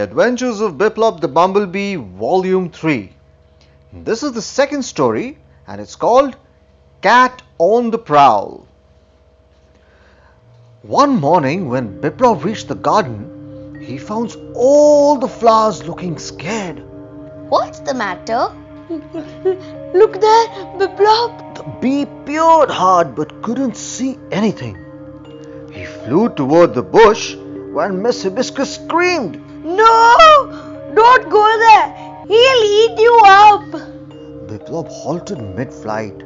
Adventures of Biplop the Bumblebee, Volume 3. This is the second story and it's called Cat on the Prowl. One morning when Biplop reached the garden, he found all the flowers looking scared. What's the matter? Look there, Biplop. The bee peered hard but couldn't see anything. He flew toward the bush when Miss Hibiscus screamed. No! Don't go there! He'll eat you up! Biplop halted mid flight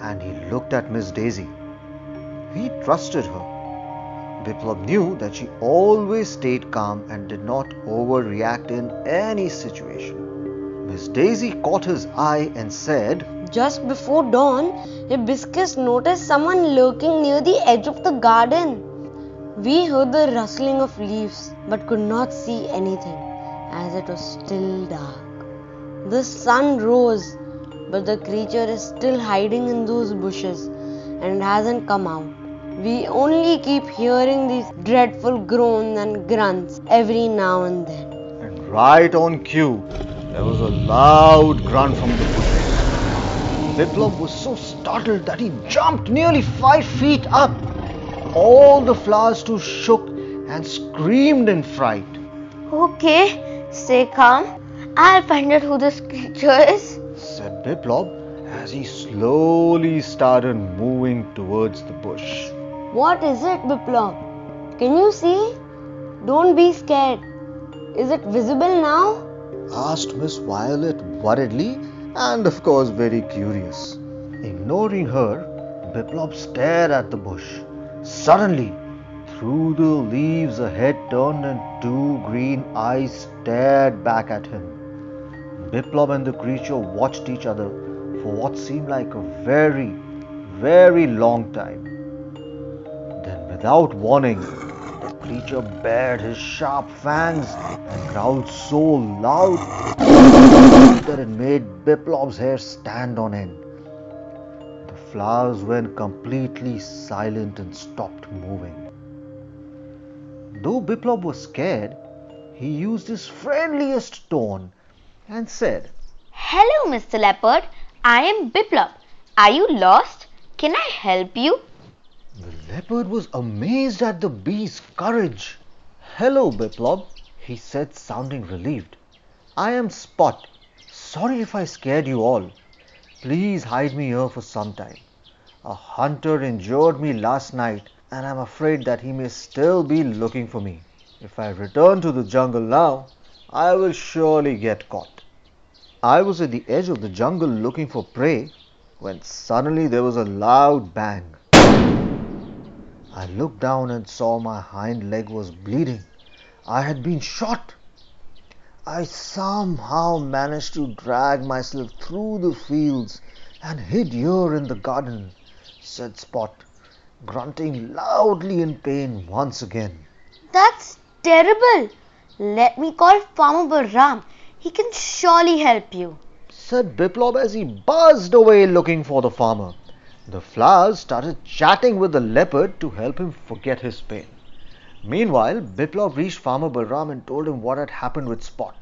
and he looked at Miss Daisy. He trusted her. Biplop knew that she always stayed calm and did not overreact in any situation. Miss Daisy caught his eye and said, Just before dawn, Hibiscus noticed someone lurking near the edge of the garden. We heard the rustling of leaves but could not see anything as it was still dark. The sun rose, but the creature is still hiding in those bushes and hasn't come out. We only keep hearing these dreadful groans and grunts every now and then. and right on cue, there was a loud grunt from the bushes. Biplop was so startled that he jumped nearly five feet up. All the flowers too shook and screamed in fright. Okay, stay calm. I'll find out who this creature is. said Biplop as he slowly started moving towards the bush. What is it, Biplop? Can you see? Don't be scared. Is it visible now? asked Miss Violet worriedly and, of course, very curious. Ignoring her, Biplop stared at the bush. Suddenly, through the leaves, a head turned and two green eyes stared back at him. Biplop and the creature watched each other for what seemed like a very, very long time. Then, without warning, the creature bared his sharp fangs and growled so loud that it made Biplop's hair stand on end. The flowers went completely silent and stopped moving. Though Biplop was scared, he used his friendliest tone and said, Hello, Mr. Leopard. I am Biplop. Are you lost? Can I help you? The leopard was amazed at the bee's courage. Hello, Biplop, he said, sounding relieved. I am Spot. Sorry if I scared you all. Please hide me here for some time. A hunter injured me last night, and I'm afraid that he may still be looking for me. If I return to the jungle now, I will surely get caught. I was at the edge of the jungle looking for prey when suddenly there was a loud bang. I looked down and saw my hind leg was bleeding. I had been shot. I somehow managed to drag myself through the fields and hid here in the garden, said Spot, grunting loudly in pain once again. That's terrible. Let me call Farmer Balram. He can surely help you. said Biplop as he buzzed away looking for the farmer. The flowers started chatting with the leopard to help him forget his pain. Meanwhile, Biplop reached Farmer Balram and told him what had happened with Spot.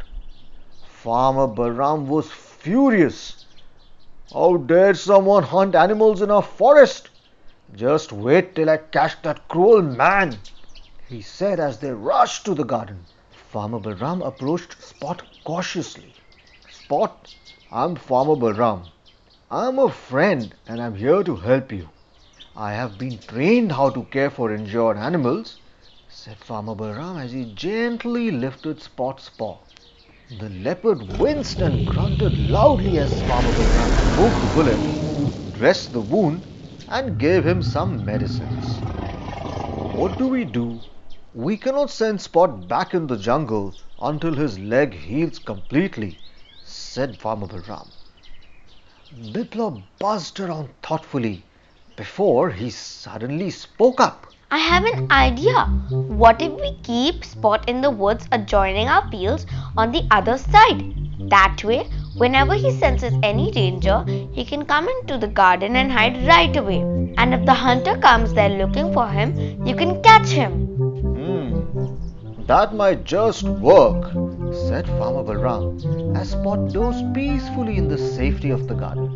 Farmer Balram was furious. How dare someone hunt animals in our forest? Just wait till I catch that cruel man, he said as they rushed to the garden. Farmer Balram approached Spot cautiously. Spot, I'm Farmer Balram. I'm a friend and I'm here to help you. I have been trained how to care for injured animals, said Farmer Balram as he gently lifted Spot's paw. The leopard winced and grunted loudly as Farmer Balram removed the bullet, dressed the wound, and gave him some medicines. What do we do? We cannot send Spot back in the jungle until his leg heals completely, said Farmer Balram. Biplop buzzed around thoughtfully before he suddenly spoke up. I have an idea. What if we keep Spot in the woods adjoining our fields on the other side? That way, whenever he senses any danger, he can come into the garden and hide right away. And if the hunter comes there looking for him, you can catch him. Hmm, That might just work, said Farmer Balram as Spot dozed peacefully in the safety of the garden.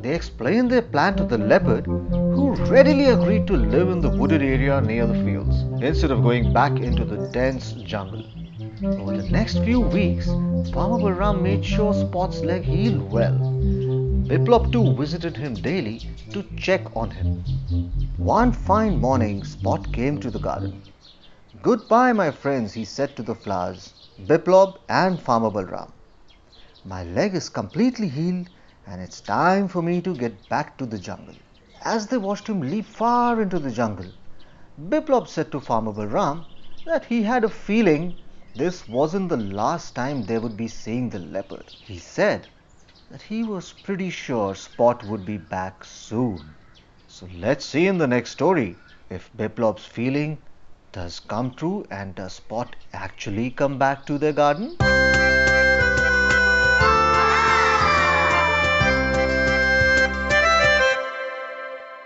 They explained their plan to the leopard, readily agreed to live in the wooded area near the fields instead of going back into the dense jungle. Over the next few weeks, Farmer Balram made sure Spot's leg healed well. Biplop too visited him daily to check on him. One fine morning, Spot came to the garden. Goodbye, my friends, he said to the flowers, Biplop and Farmer Balram. My leg is completely healed and it's time for me to get back to the jungle. As they watched him leap far into the jungle, Biplop said to Farmer Balram that he had a feeling this wasn't the last time they would be seeing the leopard. He said that he was pretty sure Spot would be back soon. So let's see in the next story if Biplop's feeling does come true and does Spot actually come back to their garden?